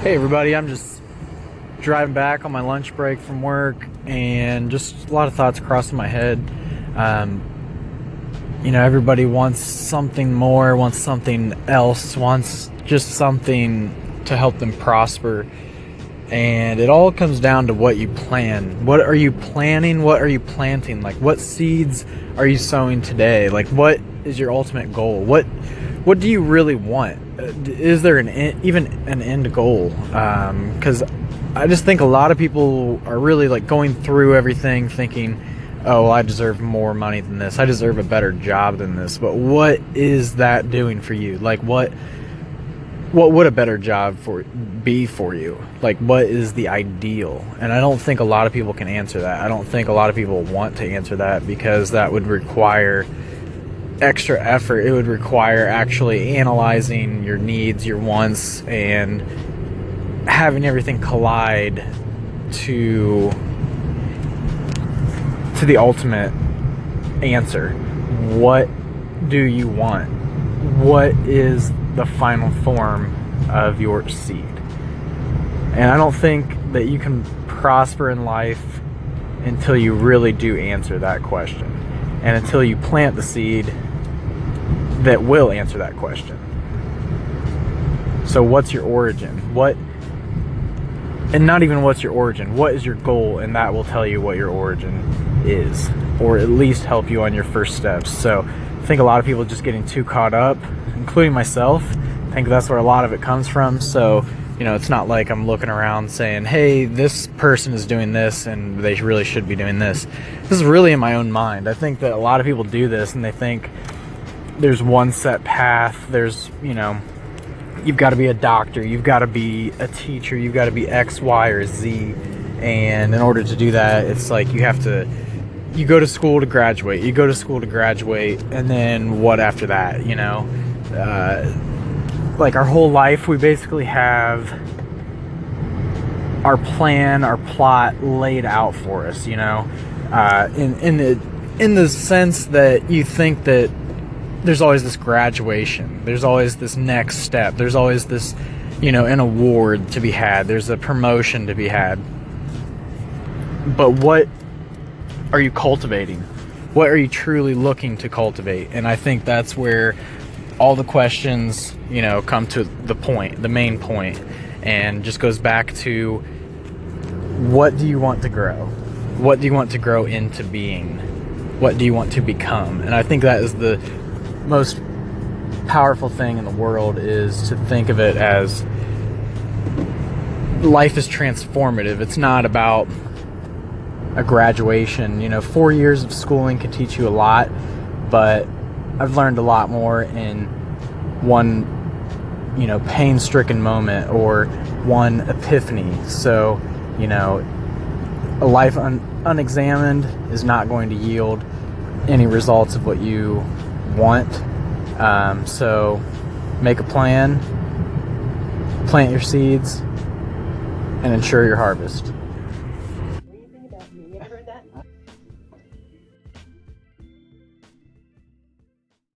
Hey everybody, I'm just driving back on my lunch break from work and just a lot of thoughts crossing my head. Um, you know, everybody wants something more, wants something else, wants just something to help them prosper. And it all comes down to what you plan. What are you planning? What are you planting? Like what seeds are you sowing today? Like what is your ultimate goal? What what do you really want? Uh, is there an even an end goal? Because um, I just think a lot of people are really like going through everything thinking, "Oh, well, I deserve more money than this. I deserve a better job than this." But what is that doing for you? Like what? What would a better job for be for you? Like what is the ideal? And I don't think a lot of people can answer that. I don't think a lot of people want to answer that because that would require extra effort it would require actually analyzing your needs, your wants, and having everything collide to to the ultimate answer. What do you want? What is the final form of your seed? And I don't think that you can prosper in life until you really do answer that question. And until you plant the seed that will answer that question. So, what's your origin? What, and not even what's your origin, what is your goal? And that will tell you what your origin is, or at least help you on your first steps. So, I think a lot of people just getting too caught up, including myself. I think that's where a lot of it comes from. So, you know, it's not like I'm looking around saying, hey, this person is doing this and they really should be doing this. This is really in my own mind. I think that a lot of people do this and they think, there's one set path. There's, you know, you've got to be a doctor, you've got to be a teacher, you've got to be X, Y, or Z. And in order to do that, it's like you have to you go to school to graduate, you go to school to graduate, and then what after that, you know? Uh, like our whole life, we basically have our plan, our plot laid out for us, you know? Uh, in, in the in the sense that you think that there's always this graduation. There's always this next step. There's always this, you know, an award to be had. There's a promotion to be had. But what are you cultivating? What are you truly looking to cultivate? And I think that's where all the questions, you know, come to the point, the main point, and just goes back to what do you want to grow? What do you want to grow into being? What do you want to become? And I think that is the most powerful thing in the world is to think of it as life is transformative. It's not about a graduation. You know, four years of schooling can teach you a lot, but I've learned a lot more in one, you know, pain stricken moment or one epiphany. So, you know, a life un- unexamined is not going to yield any results of what you want. Um, so make a plan, plant your seeds, and ensure your harvest.